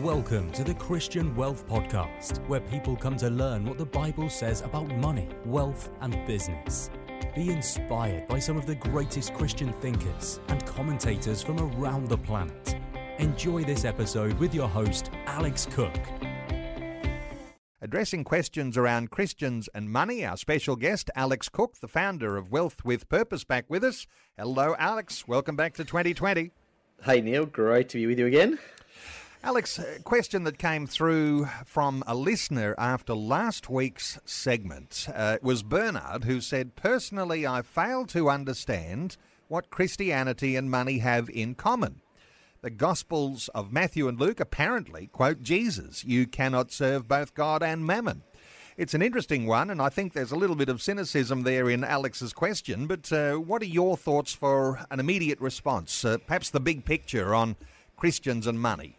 Welcome to the Christian Wealth Podcast, where people come to learn what the Bible says about money, wealth, and business. Be inspired by some of the greatest Christian thinkers and commentators from around the planet. Enjoy this episode with your host, Alex Cook. Addressing questions around Christians and money, our special guest, Alex Cook, the founder of Wealth with Purpose, back with us. Hello, Alex. Welcome back to 2020. Hey, Neil. Great to be with you again. Alex, a question that came through from a listener after last week's segment uh, was Bernard, who said, Personally, I fail to understand what Christianity and money have in common. The Gospels of Matthew and Luke apparently quote Jesus You cannot serve both God and mammon. It's an interesting one, and I think there's a little bit of cynicism there in Alex's question. But uh, what are your thoughts for an immediate response? Uh, perhaps the big picture on Christians and money.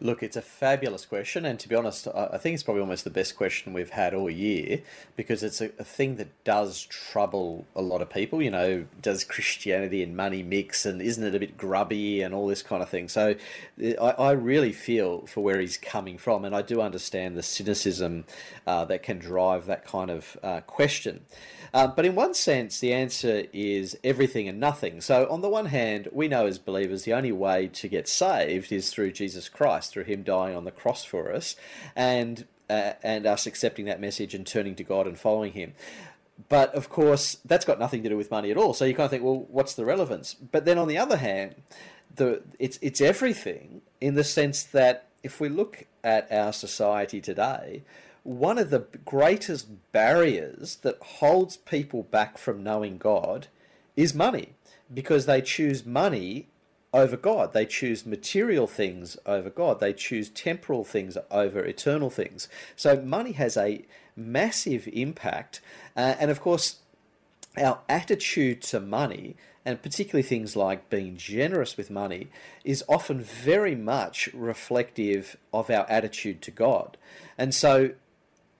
Look, it's a fabulous question, and to be honest, I think it's probably almost the best question we've had all year because it's a, a, thing that does trouble a lot of people. You know, does Christianity and money mix, and isn't it a bit grubby and all this kind of thing? So, I, I really feel for where he's coming from, and I do understand the cynicism uh, that can drive that kind of uh, question. Uh, but in one sense, the answer is everything and nothing. So, on the one hand, we know as believers the only way to get saved is through Jesus Christ, through Him dying on the cross for us, and uh, and us accepting that message and turning to God and following Him. But of course, that's got nothing to do with money at all. So you kind of think, well, what's the relevance? But then on the other hand, the it's it's everything in the sense that if we look at our society today, one of the greatest barriers that holds people back from knowing God is money because they choose money over God. They choose material things over God. They choose temporal things over eternal things. So money has a massive impact. Uh, and of course, our attitude to money, and particularly things like being generous with money, is often very much reflective of our attitude to God. And so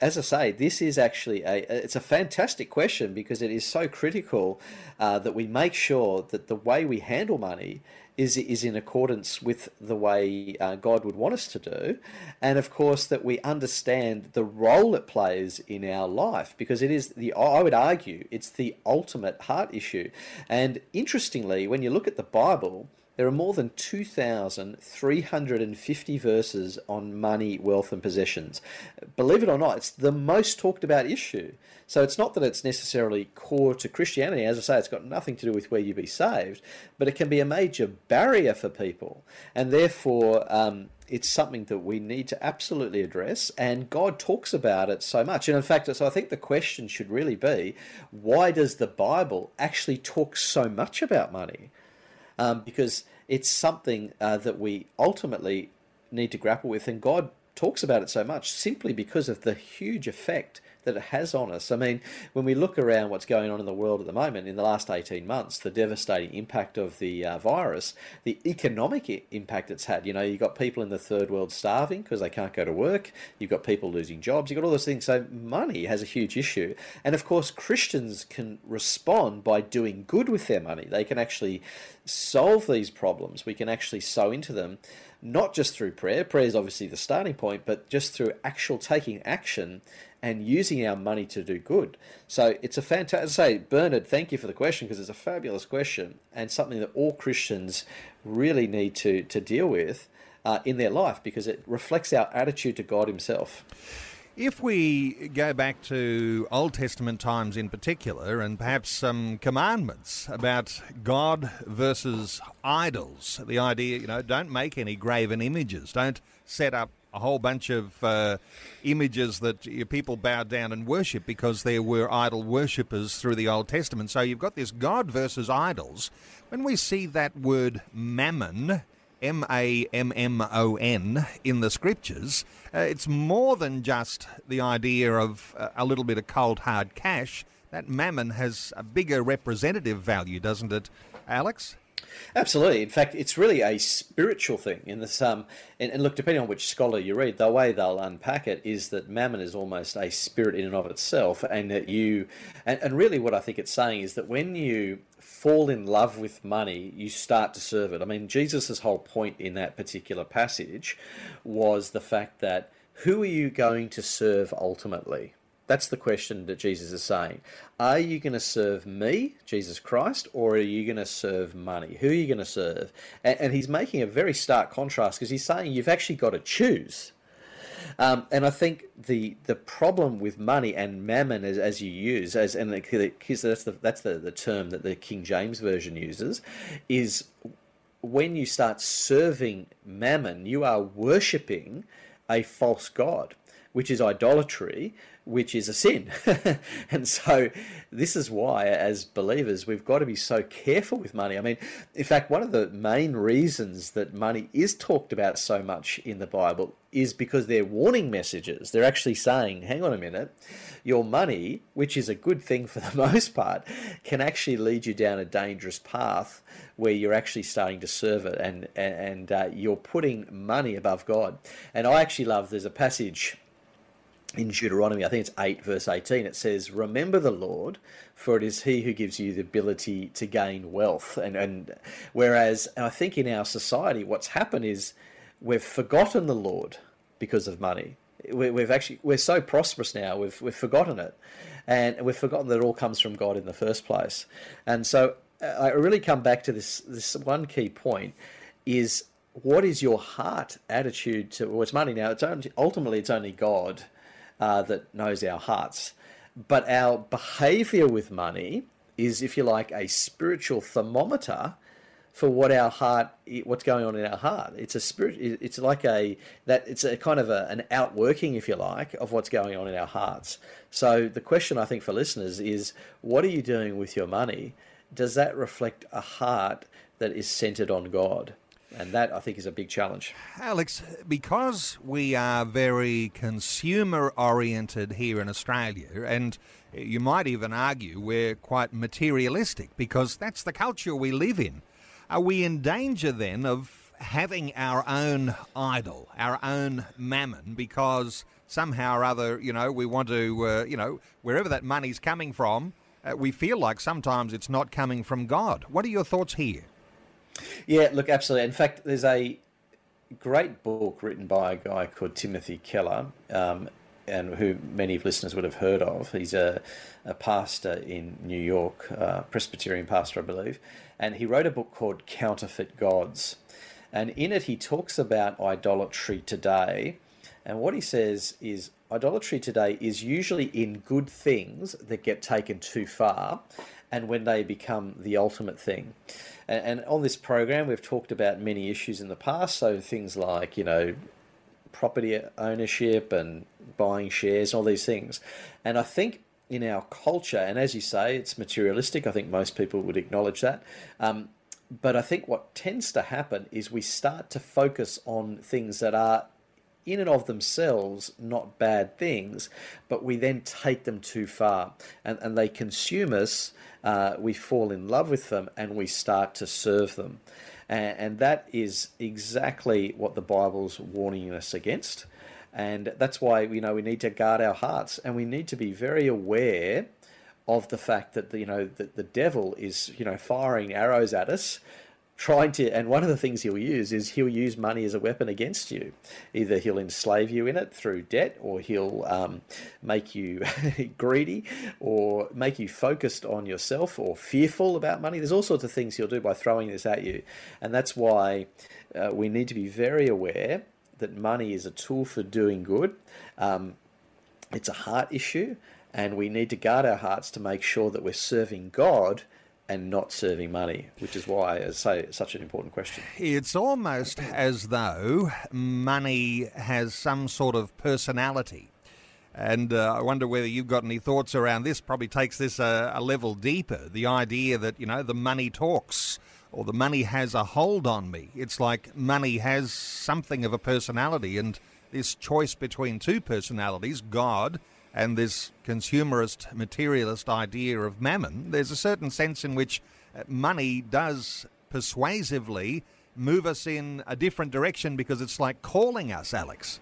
as I say, this is actually a it's a fantastic question because it is so critical uh, that we make sure that the way we handle money is is in accordance with the way uh, God would want us to do, and of course that we understand the role it plays in our life because it is the I would argue it's the ultimate heart issue, and interestingly, when you look at the Bible there are more than 2,350 verses on money, wealth, and possessions. Believe it or not, it's the most talked about issue. So it's not that it's necessarily core to Christianity. As I say, it's got nothing to do with where you be saved, but it can be a major barrier for people. And therefore, um, it's something that we need to absolutely address, and God talks about it so much. And in fact, so I think the question should really be why does the Bible actually talk so much about money? Um, because it's something uh, that we ultimately need to grapple with. And God talks about it so much simply because of the huge effect that it has on us. I mean, when we look around what's going on in the world at the moment, in the last 18 months, the devastating impact of the uh, virus, the economic impact it's had. You know, you've got people in the third world starving because they can't go to work, you've got people losing jobs, you've got all those things. So, money has a huge issue. And of course, Christians can respond by doing good with their money. They can actually solve these problems, we can actually sow into them not just through prayer. Prayer is obviously the starting point, but just through actual taking action and using our money to do good. So it's a fantastic. Say, Bernard, thank you for the question because it's a fabulous question and something that all Christians really need to to deal with uh, in their life because it reflects our attitude to God Himself. If we go back to Old Testament times in particular, and perhaps some commandments about God versus idols, the idea, you know, don't make any graven images, don't set up a whole bunch of uh, images that people bowed down and worship because there were idol worshippers through the Old Testament. So you've got this God versus idols. When we see that word mammon, M A M M O N in the scriptures, uh, it's more than just the idea of uh, a little bit of cold hard cash. That mammon has a bigger representative value, doesn't it, Alex? Absolutely. In fact, it's really a spiritual thing. In this, um, and, and, look, depending on which scholar you read, the way they'll unpack it is that mammon is almost a spirit in and of itself, and that you, and, and really, what I think it's saying is that when you fall in love with money, you start to serve it. I mean, Jesus' whole point in that particular passage was the fact that who are you going to serve ultimately? That's the question that Jesus is saying. Are you going to serve me, Jesus Christ, or are you going to serve money? Who are you going to serve? And, and he's making a very stark contrast because he's saying you've actually got to choose. Um, and I think the the problem with money and mammon, as, as you use, as and the, that's the that's the, the term that the King James version uses, is when you start serving mammon, you are worshipping a false god, which is idolatry, which is a sin. and so, this is why, as believers, we've got to be so careful with money. I mean, in fact, one of the main reasons that money is talked about so much in the Bible is because they're warning messages. They're actually saying, hang on a minute, your money, which is a good thing for the most part, can actually lead you down a dangerous path where you're actually starting to serve it and, and, uh, you're putting money above God. And I actually love, there's a passage in Deuteronomy, I think it's 8, verse 18, it says, Remember the Lord, for it is He who gives you the ability to gain wealth. And, and whereas I think in our society, what's happened is we've forgotten the Lord because of money. We, we've actually, we're so prosperous now, we've, we've forgotten it. And we've forgotten that it all comes from God in the first place. And so uh, I really come back to this, this one key point is what is your heart attitude towards money? Now, it's only, ultimately, it's only God uh, that knows our hearts. But our behavior with money is, if you like, a spiritual thermometer for what our heart, what's going on in our heart. It's a spirit. It's like a that. It's a kind of a, an outworking, if you like, of what's going on in our hearts. So the question I think for listeners is, what are you doing with your money? Does that reflect a heart that is centered on God? And that, I think, is a big challenge. Alex, because we are very consumer oriented here in Australia, and you might even argue we're quite materialistic because that's the culture we live in. Are we in danger then of having our own idol, our own mammon, because somehow or other, you know, we want to, uh, you know, wherever that money's coming from, uh, we feel like sometimes it's not coming from God. What are your thoughts here? Yeah, look, absolutely. In fact, there's a great book written by a guy called Timothy Keller, um, and who many of listeners would have heard of. He's a, a pastor in New York, uh, Presbyterian pastor, I believe, and he wrote a book called Counterfeit Gods. And in it, he talks about idolatry today. And what he says is idolatry today is usually in good things that get taken too far and when they become the ultimate thing. And, and on this program, we've talked about many issues in the past. So things like, you know, property ownership and buying shares, all these things. And I think in our culture, and as you say, it's materialistic. I think most people would acknowledge that. Um, but I think what tends to happen is we start to focus on things that are in and of themselves not bad things, but we then take them too far and, and they consume us. Uh, we fall in love with them and we start to serve them. And, and that is exactly what the Bible's warning us against. And that's why you know we need to guard our hearts and we need to be very aware of the fact that the, you know that the devil is you know firing arrows at us trying to and one of the things he'll use is he'll use money as a weapon against you. Either he'll enslave you in it through debt or he'll um, make you greedy or make you focused on yourself or fearful about money. There's all sorts of things he'll do by throwing this at you. And that's why uh, we need to be very aware that money is a tool for doing good. Um, it's a heart issue and we need to guard our hearts to make sure that we're serving god and not serving money, which is why I say it's such an important question. It's almost as though money has some sort of personality. And uh, I wonder whether you've got any thoughts around this. Probably takes this a, a level deeper. The idea that, you know, the money talks or the money has a hold on me. It's like money has something of a personality. And this choice between two personalities, God and this consumerist, materialist idea of mammon, there's a certain sense in which uh, money does persuasively move us in a different direction because it's like calling us, Alex.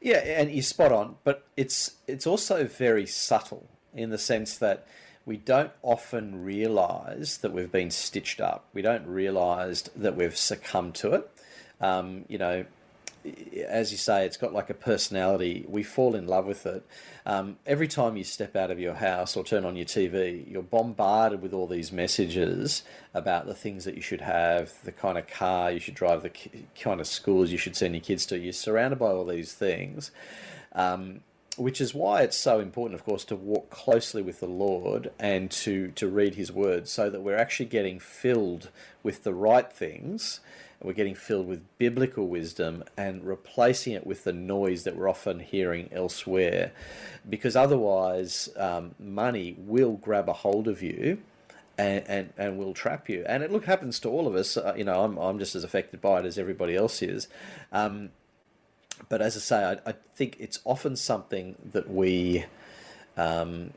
Yeah, and you're spot on, but it's it's also very subtle in the sense that we don't often realise that we've been stitched up. We don't realise that we've succumbed to it. Um, you know, as you say, it's got like a personality. We fall in love with it. Um, every time you step out of your house or turn on your TV, you're bombarded with all these messages about the things that you should have, the kind of car you should drive, the kind of schools you should send your kids to. You're surrounded by all these things. Um, which is why it's so important, of course, to walk closely with the Lord and to, to read His Word so that we're actually getting filled with the right things we're getting filled with biblical wisdom and replacing it with the noise that we're often hearing elsewhere. Because otherwise, um, money will grab a hold of you. And, and, and will trap you. And it look happens to all of us. Uh, you know, I'm, I'm just as affected by it as everybody else is. Um, but as I say, I, I, think it's often something that we um,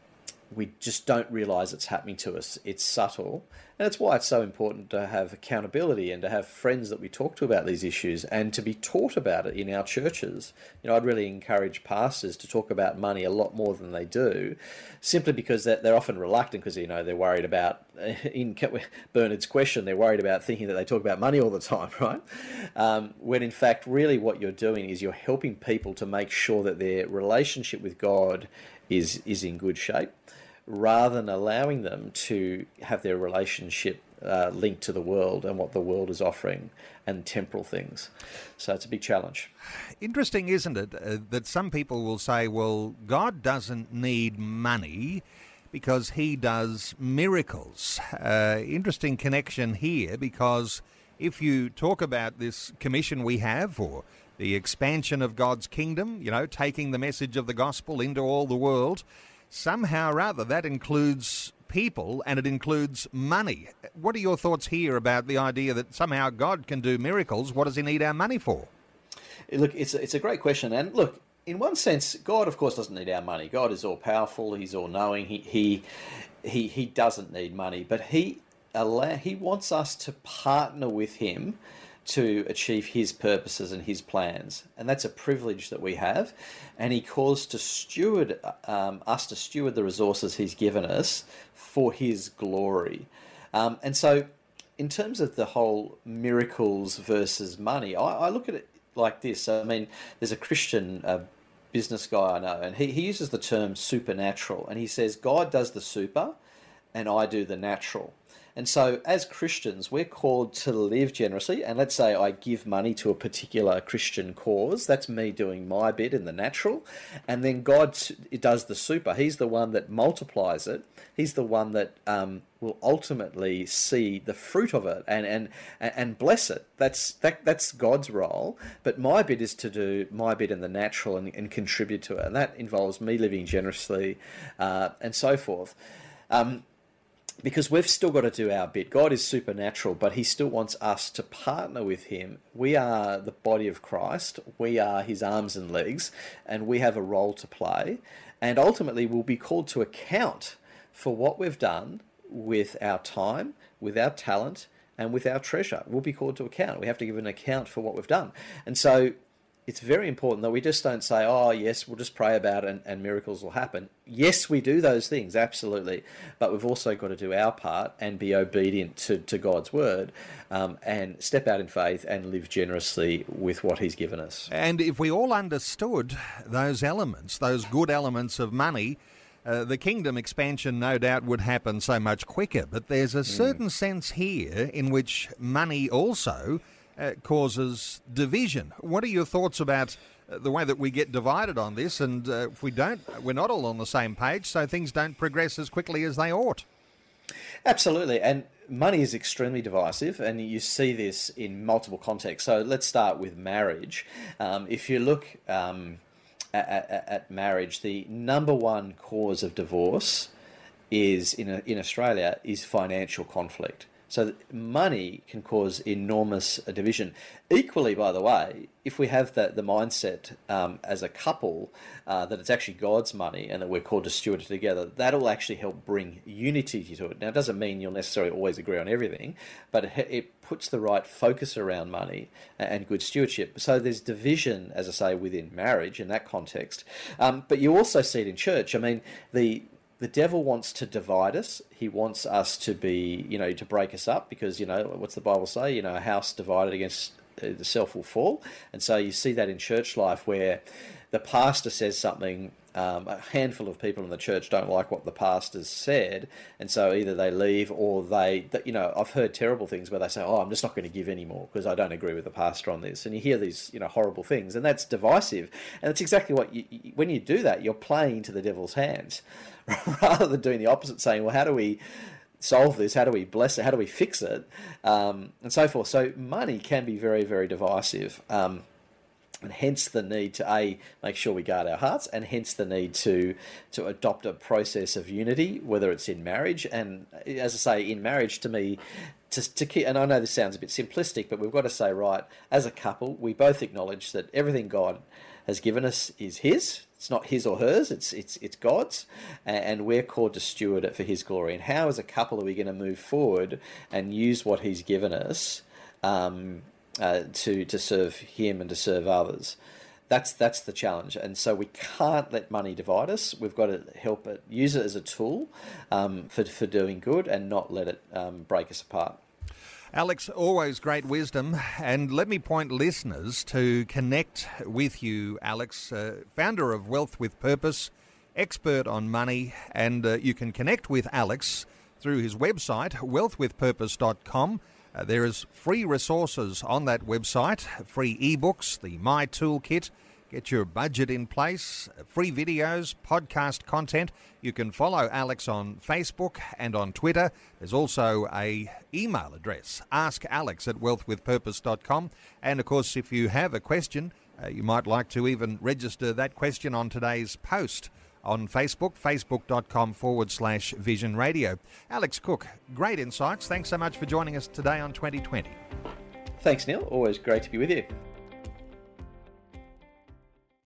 we just don't realize it's happening to us. It's subtle. And it's why it's so important to have accountability and to have friends that we talk to about these issues and to be taught about it in our churches. You know, I'd really encourage pastors to talk about money a lot more than they do, simply because they're often reluctant because, you know, they're worried about, in Bernard's question, they're worried about thinking that they talk about money all the time, right? Um, when in fact, really what you're doing is you're helping people to make sure that their relationship with God is, is in good shape rather than allowing them to have their relationship uh, linked to the world and what the world is offering and temporal things. So it's a big challenge. Interesting, isn't it, uh, that some people will say, well, God doesn't need money because he does miracles. Uh, interesting connection here because if you talk about this commission we have for the expansion of God's kingdom, you know, taking the message of the gospel into all the world, somehow or other that includes people and it includes money. What are your thoughts here about the idea that somehow God can do miracles? What does he need our money for? Look, it's a, it's a great question. And look, in one sense, God, of course, doesn't need our money. God is all powerful. He's all knowing. He, he, he, he doesn't need money, but he, allow, he wants us to partner with him to achieve his purposes and his plans. And that's a privilege that we have. And he calls to steward um, us to steward the resources he's given us for his glory. Um, and so, in terms of the whole miracles versus money, I, I, look at it like this. I mean, there's a Christian uh, business guy I know, and he, he uses the term supernatural, and he says, God does the super, and I do the natural. And so, as Christians, we're called to live generously. And let's say I give money to a particular Christian cause. That's me doing my bit in the natural. And then God does the super. He's the one that multiplies it. He's the one that um, will ultimately see the fruit of it and, and, and bless it. That's, that, that's God's role. But my bit is to do my bit in the natural and, and contribute to it. And that involves me living generously uh, and so forth. Um, because we've still got to do our bit. God is supernatural, but He still wants us to partner with Him. We are the body of Christ, we are His arms and legs, and we have a role to play. And ultimately, we'll be called to account for what we've done with our time, with our talent, and with our treasure. We'll be called to account. We have to give an account for what we've done. And so it's very important that we just don't say, oh, yes, we'll just pray about it and, and, miracles will happen. Yes, we do those things, absolutely. But we've also got to do our part and be obedient to, to God's word um, and step out in faith and live generously with what He's given us. And if we all understood those elements, those good elements of money, uh, the kingdom expansion no doubt would happen so much quicker. But there's a hmm. certain mm. sense here in which money also uh, causes division. What are your thoughts about uh, the way that we get divided on this? And uh, if we don't, we're not all on the same page, so things don't progress as quickly as they ought. Absolutely, and money is extremely divisive, and you see this in multiple contexts. So let's start with marriage. Um, if you look um, at, at, at, marriage, the number one cause of divorce is in in Australia is financial conflict So money can cause enormous division. Equally, by the way, if we have the, the mindset um, as a couple uh, that it's actually God's money and that we're called to steward it together, that'll actually help bring unity to it. Now, it doesn't mean you'll necessarily always agree on everything, but it, it puts the right focus around money and good stewardship. So there's division, as I say, within marriage in that context. Um, but you also see it in church. I mean, the the devil wants to divide us. He wants us to be, you know, to break us up because, you know, what's the Bible say? You know, a house divided against uh, the self will fall. And so you see that in church life where the pastor says something, um, a handful of people in the church don't like what the pastor's said, and so either they leave or they, you know, I've heard terrible things where they say, "Oh, I'm just not going to give anymore because I don't agree with the pastor on this," and you hear these, you know, horrible things, and that's divisive, and it's exactly what you, when you do that, you're playing into the devil's hands, rather than doing the opposite, saying, "Well, how do we?" solve this? How do we bless it? How do we fix it? Um, and so forth. So money can be very, very divisive. Um, and hence the need to a make sure we guard our hearts, and hence the need to to adopt a process of unity, whether it's in marriage. And as I say, in marriage, to me, to, to keep, and I know this sounds a bit simplistic, but we've got to say, right, as a couple, we both acknowledge that everything God has given us is His. It's not His or hers. It's it's it's God's, and we're called to steward it for His glory. And how, as a couple, are we going to move forward and use what He's given us? Um, uh, to to serve him and to serve others. That's that's the challenge, and so we can't let money divide us. We've got to help it, use it as a tool um, for for doing good, and not let it um, break us apart. Alex, always great wisdom. And let me point listeners to connect with you, Alex, uh, founder of Wealth with Purpose, expert on money. And uh, you can connect with Alex through his website, wealthwithpurpose.com. Uh, there is free resources on that website, free ebooks, the My Toolkit. Get your budget in place, free videos, podcast content. You can follow Alex on Facebook and on Twitter. There's also a email address, askalex at wealthwithpurpose.com. And of course, if you have a question, uh, you might like to even register that question on today's post on Facebook, facebook.com forward slash vision radio. Alex Cook, great insights. Thanks so much for joining us today on 2020. Thanks, Neil. Always great to be with you.